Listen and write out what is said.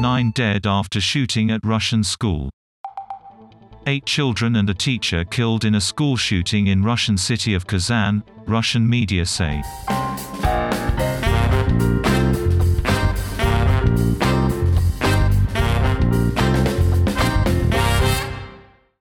Nine dead after shooting at Russian school. Eight children and a teacher killed in a school shooting in Russian city of Kazan, Russian media say.